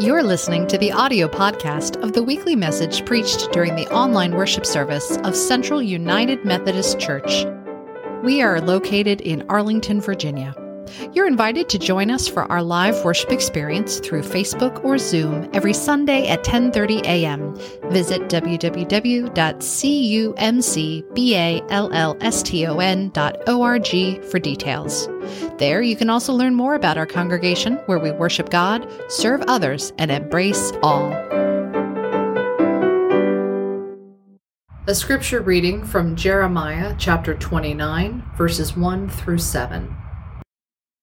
You're listening to the audio podcast of the weekly message preached during the online worship service of Central United Methodist Church. We are located in Arlington, Virginia. You're invited to join us for our live worship experience through Facebook or Zoom every Sunday at 10:30 a.m. Visit www.cumcballston.org for details. There you can also learn more about our congregation where we worship God, serve others, and embrace all. A scripture reading from Jeremiah chapter 29 verses 1 through 7.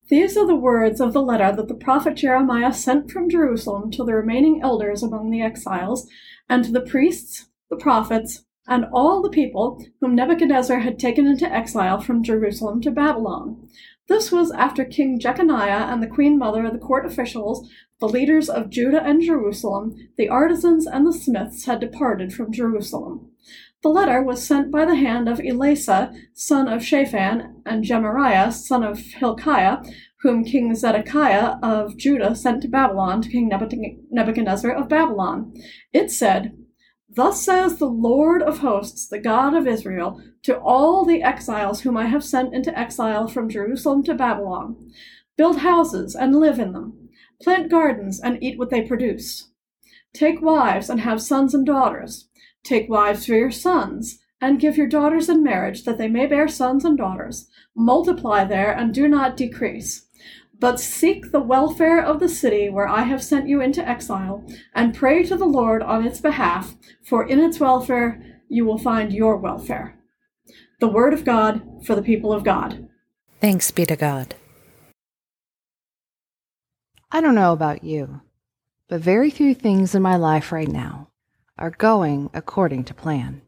These are the words of the letter that the prophet Jeremiah sent from Jerusalem to the remaining elders among the exiles, and to the priests, the prophets, and all the people whom Nebuchadnezzar had taken into exile from Jerusalem to Babylon. This was after King Jeconiah and the queen mother, the court officials, the leaders of Judah and Jerusalem, the artisans, and the smiths had departed from Jerusalem. The letter was sent by the hand of Elasah, son of Shaphan, and Gemariah, son of Hilkiah, whom King Zedekiah of Judah sent to Babylon to King Nebuchadnezzar of Babylon. It said, Thus says the Lord of hosts, the God of Israel, to all the exiles whom I have sent into exile from Jerusalem to Babylon Build houses and live in them, plant gardens and eat what they produce. Take wives and have sons and daughters. Take wives for your sons, and give your daughters in marriage, that they may bear sons and daughters. Multiply there, and do not decrease. But seek the welfare of the city where I have sent you into exile, and pray to the Lord on its behalf, for in its welfare you will find your welfare. The word of God for the people of God. Thanks be to God. I don't know about you, but very few things in my life right now are going according to plan.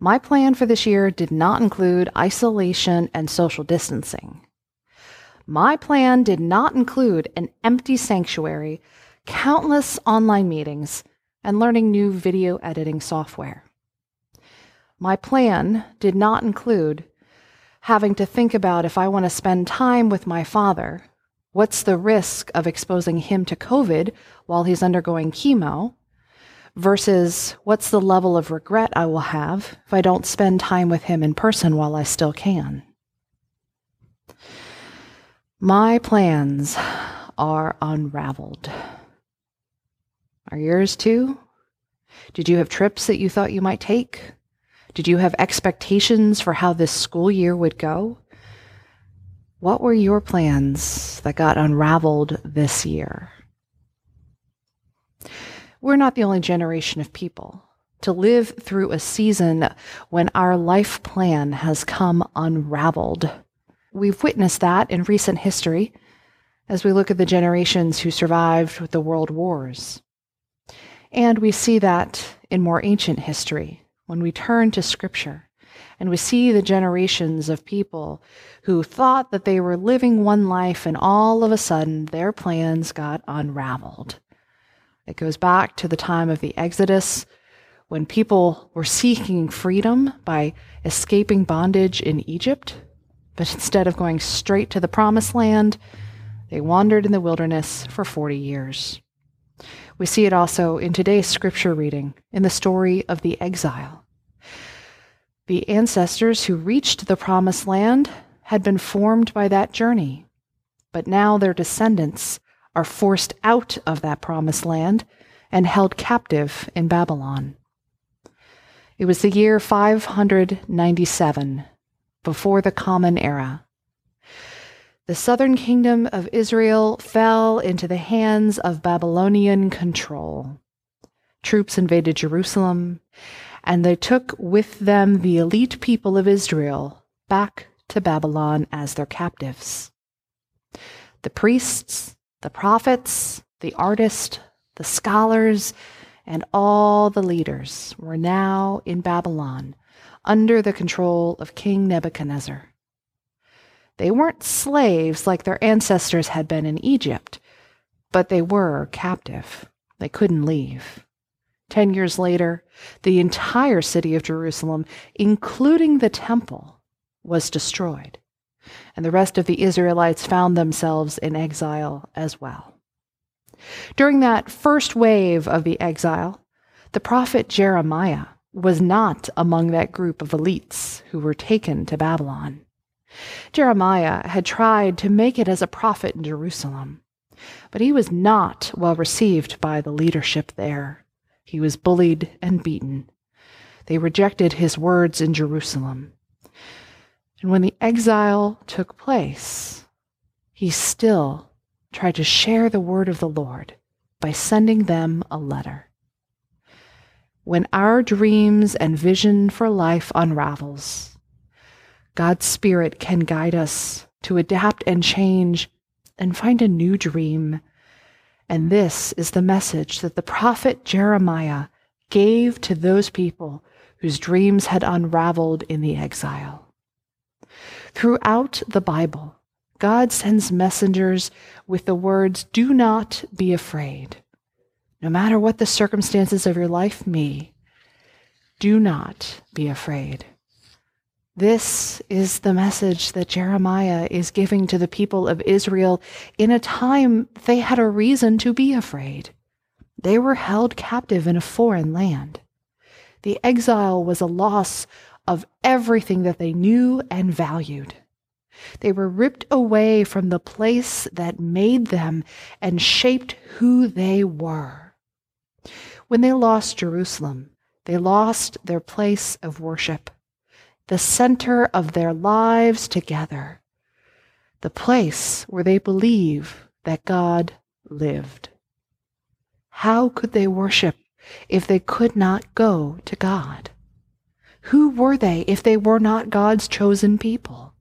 My plan for this year did not include isolation and social distancing. My plan did not include an empty sanctuary, countless online meetings, and learning new video editing software. My plan did not include having to think about if I want to spend time with my father, what's the risk of exposing him to COVID while he's undergoing chemo, versus what's the level of regret I will have if I don't spend time with him in person while I still can. My plans are unraveled. Are yours too? Did you have trips that you thought you might take? Did you have expectations for how this school year would go? What were your plans that got unraveled this year? We're not the only generation of people to live through a season when our life plan has come unraveled. We've witnessed that in recent history as we look at the generations who survived the world wars. And we see that in more ancient history when we turn to scripture and we see the generations of people who thought that they were living one life and all of a sudden their plans got unraveled. It goes back to the time of the Exodus when people were seeking freedom by escaping bondage in Egypt. But instead of going straight to the promised land, they wandered in the wilderness for 40 years. We see it also in today's scripture reading in the story of the exile. The ancestors who reached the promised land had been formed by that journey, but now their descendants are forced out of that promised land and held captive in Babylon. It was the year 597, before the Common Era. The southern kingdom of Israel fell into the hands of Babylonian control. Troops invaded Jerusalem, and they took with them the elite people of Israel back to Babylon as their captives. The priests, the prophets, the artists, the scholars, and all the leaders were now in Babylon under the control of King Nebuchadnezzar. They weren't slaves like their ancestors had been in Egypt, but they were captive. They couldn't leave. Ten years later, the entire city of Jerusalem, including the temple, was destroyed and the rest of the Israelites found themselves in exile as well. During that first wave of the exile, the prophet Jeremiah was not among that group of elites who were taken to Babylon. Jeremiah had tried to make it as a prophet in Jerusalem, but he was not well received by the leadership there. He was bullied and beaten. They rejected his words in Jerusalem. And when the exile took place, he still tried to share the word of the Lord by sending them a letter. When our dreams and vision for life unravels, God's Spirit can guide us to adapt and change and find a new dream. And this is the message that the prophet Jeremiah gave to those people whose dreams had unraveled in the exile. Throughout the Bible, God sends messengers with the words, Do not be afraid. No matter what the circumstances of your life may, do not be afraid. This is the message that Jeremiah is giving to the people of Israel in a time they had a reason to be afraid. They were held captive in a foreign land. The exile was a loss of everything that they knew and valued. They were ripped away from the place that made them and shaped who they were. When they lost Jerusalem, they lost their place of worship, the center of their lives together, the place where they believe that God lived. How could they worship if they could not go to God? Who were they if they were not God's chosen people?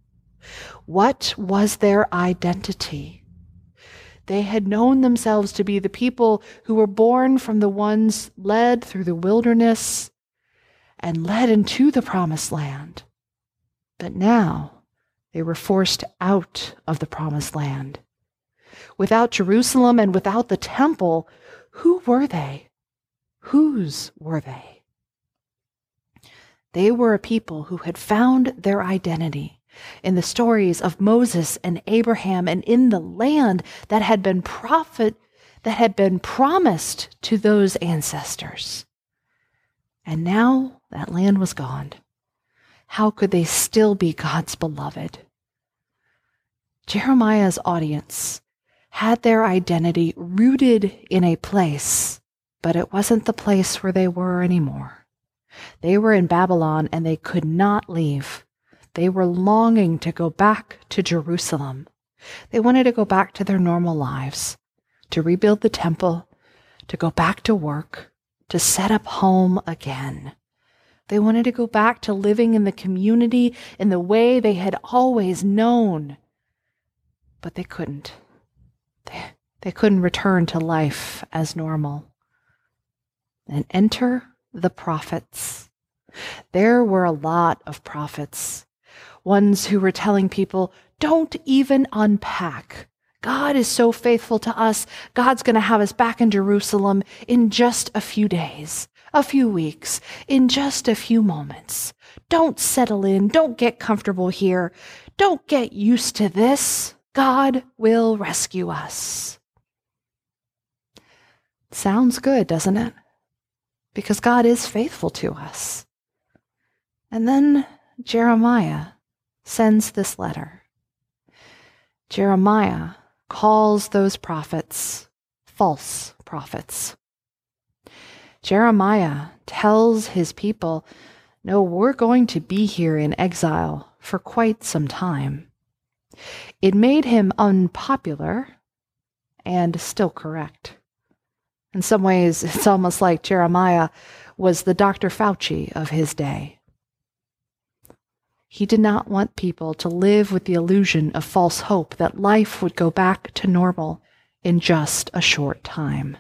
What was their identity? They had known themselves to be the people who were born from the ones led through the wilderness and led into the promised land. But now they were forced out of the promised land. Without Jerusalem and without the temple, who were they? Whose were they? They were a people who had found their identity in the stories of Moses and Abraham and in the land that had been prophet that had been promised to those ancestors. And now that land was gone. How could they still be God's beloved? Jeremiah's audience had their identity rooted in a place, but it wasn't the place where they were anymore. They were in Babylon and they could not leave. They were longing to go back to Jerusalem. They wanted to go back to their normal lives, to rebuild the temple, to go back to work, to set up home again. They wanted to go back to living in the community in the way they had always known. But they couldn't. They, they couldn't return to life as normal. And enter the prophets. There were a lot of prophets ones who were telling people, don't even unpack. God is so faithful to us. God's going to have us back in Jerusalem in just a few days, a few weeks, in just a few moments. Don't settle in. Don't get comfortable here. Don't get used to this. God will rescue us. Sounds good, doesn't it? Because God is faithful to us. And then Jeremiah sends this letter. Jeremiah calls those prophets false prophets. Jeremiah tells his people, No, we're going to be here in exile for quite some time. It made him unpopular and still correct. In some ways, it's almost like Jeremiah was the Dr. Fauci of his day. He did not want people to live with the illusion of false hope that life would go back to normal in just a short time.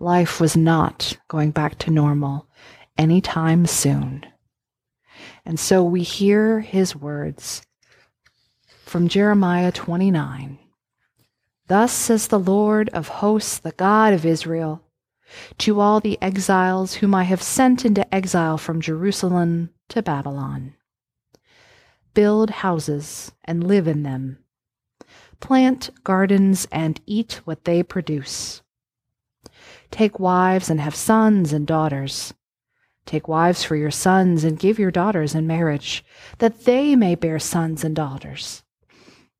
Life was not going back to normal anytime soon. And so we hear his words from Jeremiah 29. Thus says the Lord of hosts, the God of Israel, to all the exiles whom I have sent into exile from Jerusalem to Babylon build houses and live in them, plant gardens and eat what they produce, Take wives and have sons and daughters. Take wives for your sons and give your daughters in marriage, that they may bear sons and daughters.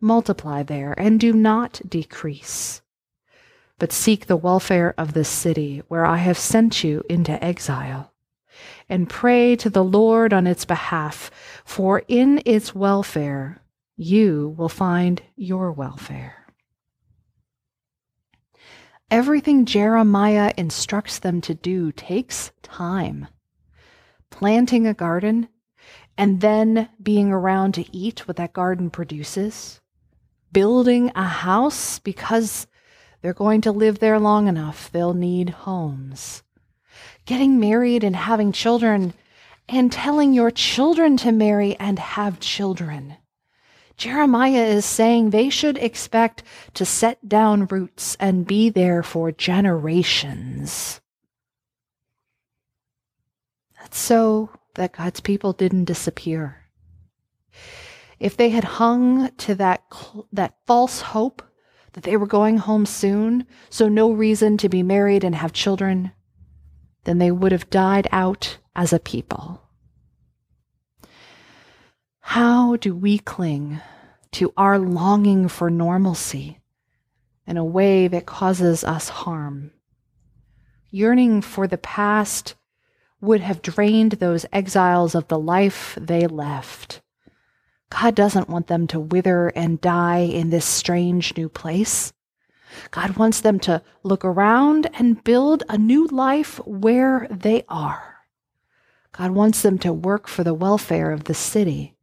Multiply there and do not decrease. But seek the welfare of the city where I have sent you into exile, and pray to the Lord on its behalf, for in its welfare you will find your welfare. Everything Jeremiah instructs them to do takes time. Planting a garden and then being around to eat what that garden produces. Building a house because they're going to live there long enough, they'll need homes. Getting married and having children and telling your children to marry and have children. Jeremiah is saying they should expect to set down roots and be there for generations. That's so that God's people didn't disappear. If they had hung to that, that false hope that they were going home soon, so no reason to be married and have children, then they would have died out as a people. How do we cling to our longing for normalcy in a way that causes us harm? Yearning for the past would have drained those exiles of the life they left. God doesn't want them to wither and die in this strange new place. God wants them to look around and build a new life where they are. God wants them to work for the welfare of the city.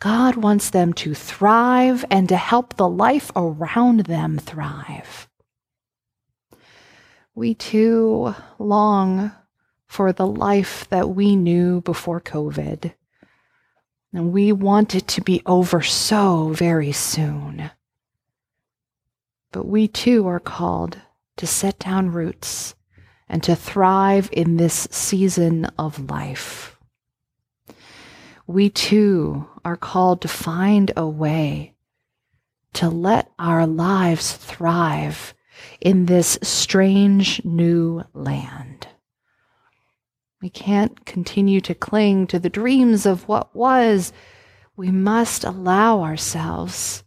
God wants them to thrive and to help the life around them thrive. We too long for the life that we knew before COVID. And we want it to be over so very soon. But we too are called to set down roots and to thrive in this season of life we too are called to find a way to let our lives thrive in this strange new land. We can't continue to cling to the dreams of what was. We must allow ourselves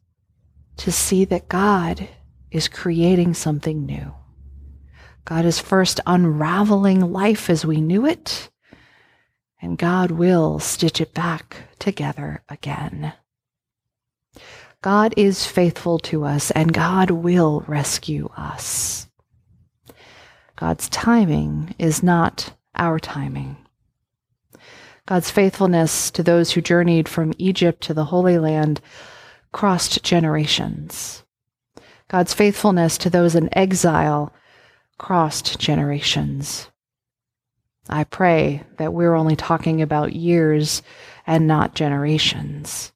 to see that God is creating something new. God is first unraveling life as we knew it and God will stitch it back together again. God is faithful to us, and God will rescue us. God's timing is not our timing. God's faithfulness to those who journeyed from Egypt to the Holy Land crossed generations. God's faithfulness to those in exile crossed generations. I pray that we're only talking about years and not generations.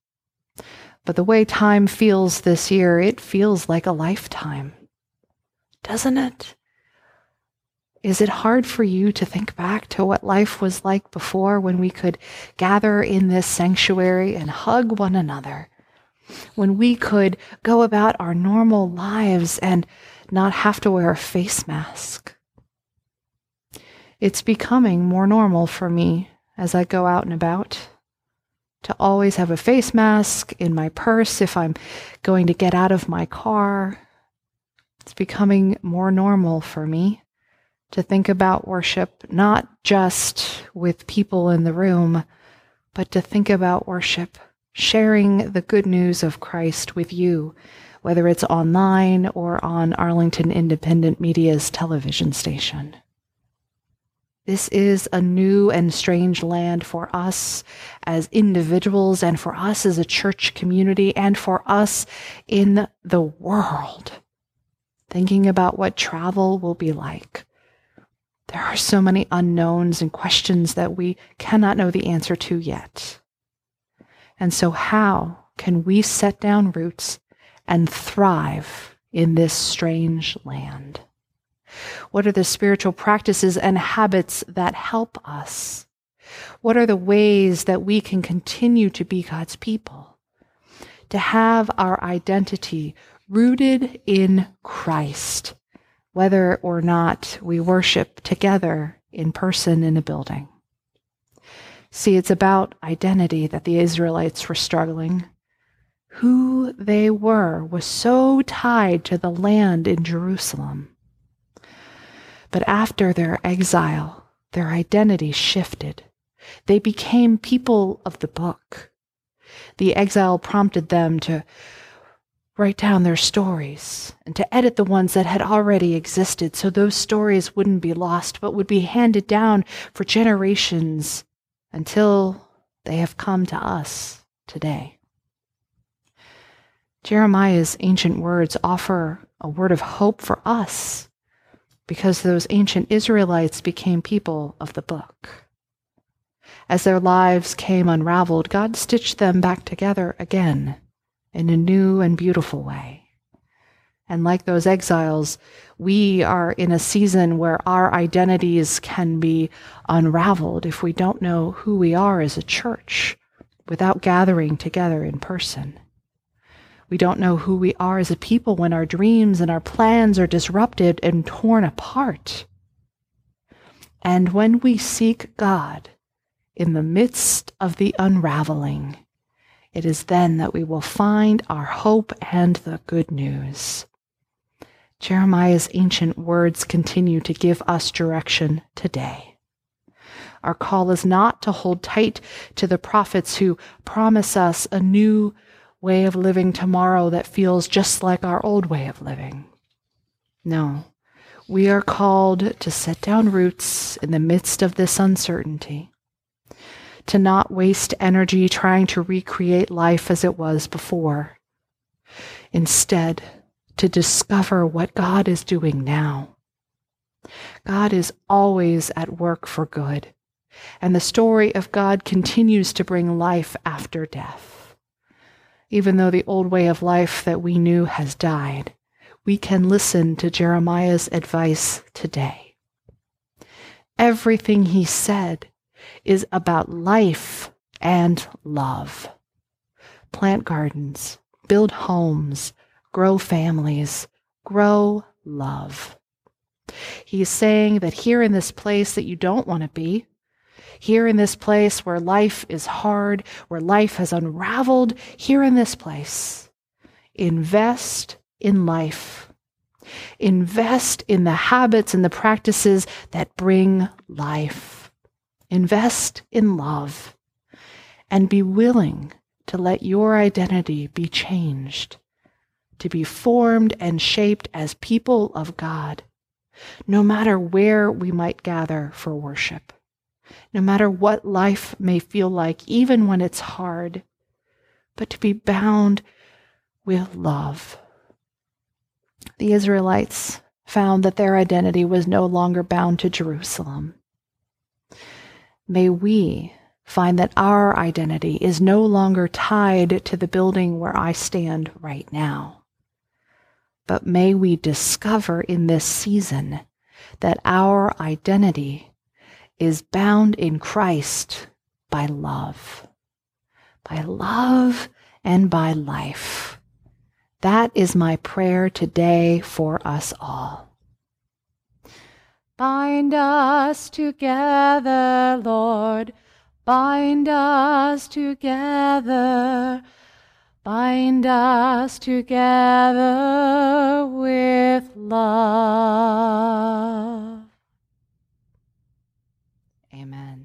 But the way time feels this year, it feels like a lifetime. Doesn't it? Is it hard for you to think back to what life was like before when we could gather in this sanctuary and hug one another? When we could go about our normal lives and not have to wear a face mask? It's becoming more normal for me as I go out and about to always have a face mask in my purse if I'm going to get out of my car. It's becoming more normal for me to think about worship not just with people in the room, but to think about worship, sharing the good news of Christ with you, whether it's online or on Arlington Independent Media's television station. This is a new and strange land for us as individuals and for us as a church community and for us in the world. Thinking about what travel will be like. There are so many unknowns and questions that we cannot know the answer to yet. And so, how can we set down roots and thrive in this strange land? What are the spiritual practices and habits that help us? What are the ways that we can continue to be God's people? To have our identity rooted in Christ, whether or not we worship together in person in a building. See, it's about identity that the Israelites were struggling. Who they were was so tied to the land in Jerusalem. But after their exile, their identity shifted. They became people of the book. The exile prompted them to write down their stories and to edit the ones that had already existed so those stories wouldn't be lost but would be handed down for generations until they have come to us today. Jeremiah's ancient words offer a word of hope for us because those ancient Israelites became people of the book. As their lives came unraveled, God stitched them back together again in a new and beautiful way. And like those exiles, we are in a season where our identities can be unraveled if we don't know who we are as a church without gathering together in person. We don't know who we are as a people when our dreams and our plans are disrupted and torn apart. And when we seek God in the midst of the unraveling, it is then that we will find our hope and the good news. Jeremiah's ancient words continue to give us direction today. Our call is not to hold tight to the prophets who promise us a new way of living tomorrow that feels just like our old way of living. No, we are called to set down roots in the midst of this uncertainty to not waste energy trying to recreate life as it was before. Instead, to discover what God is doing now. God is always at work for good, and the story of God continues to bring life after death. Even though the old way of life that we knew has died, we can listen to Jeremiah's advice today. Everything he said is about life and love. Plant gardens, build homes, grow families, grow love. He's saying that here in this place that you don't want to be, here in this place where life is hard, where life has unraveled, here in this place, invest in life. Invest in the habits and the practices that bring life. Invest in love and be willing to let your identity be changed, to be formed and shaped as people of God, no matter where we might gather for worship, no matter what life may feel like, even when it's hard, but to be bound with love. The Israelites found that their identity was no longer bound to Jerusalem may we find that our identity is no longer tied to the building where I stand right now. But may we discover in this season that our identity is bound in Christ by love, by love and by life. That is my prayer today for us all. Bind us together, Lord. Bind us together. Bind us together with love. Amen.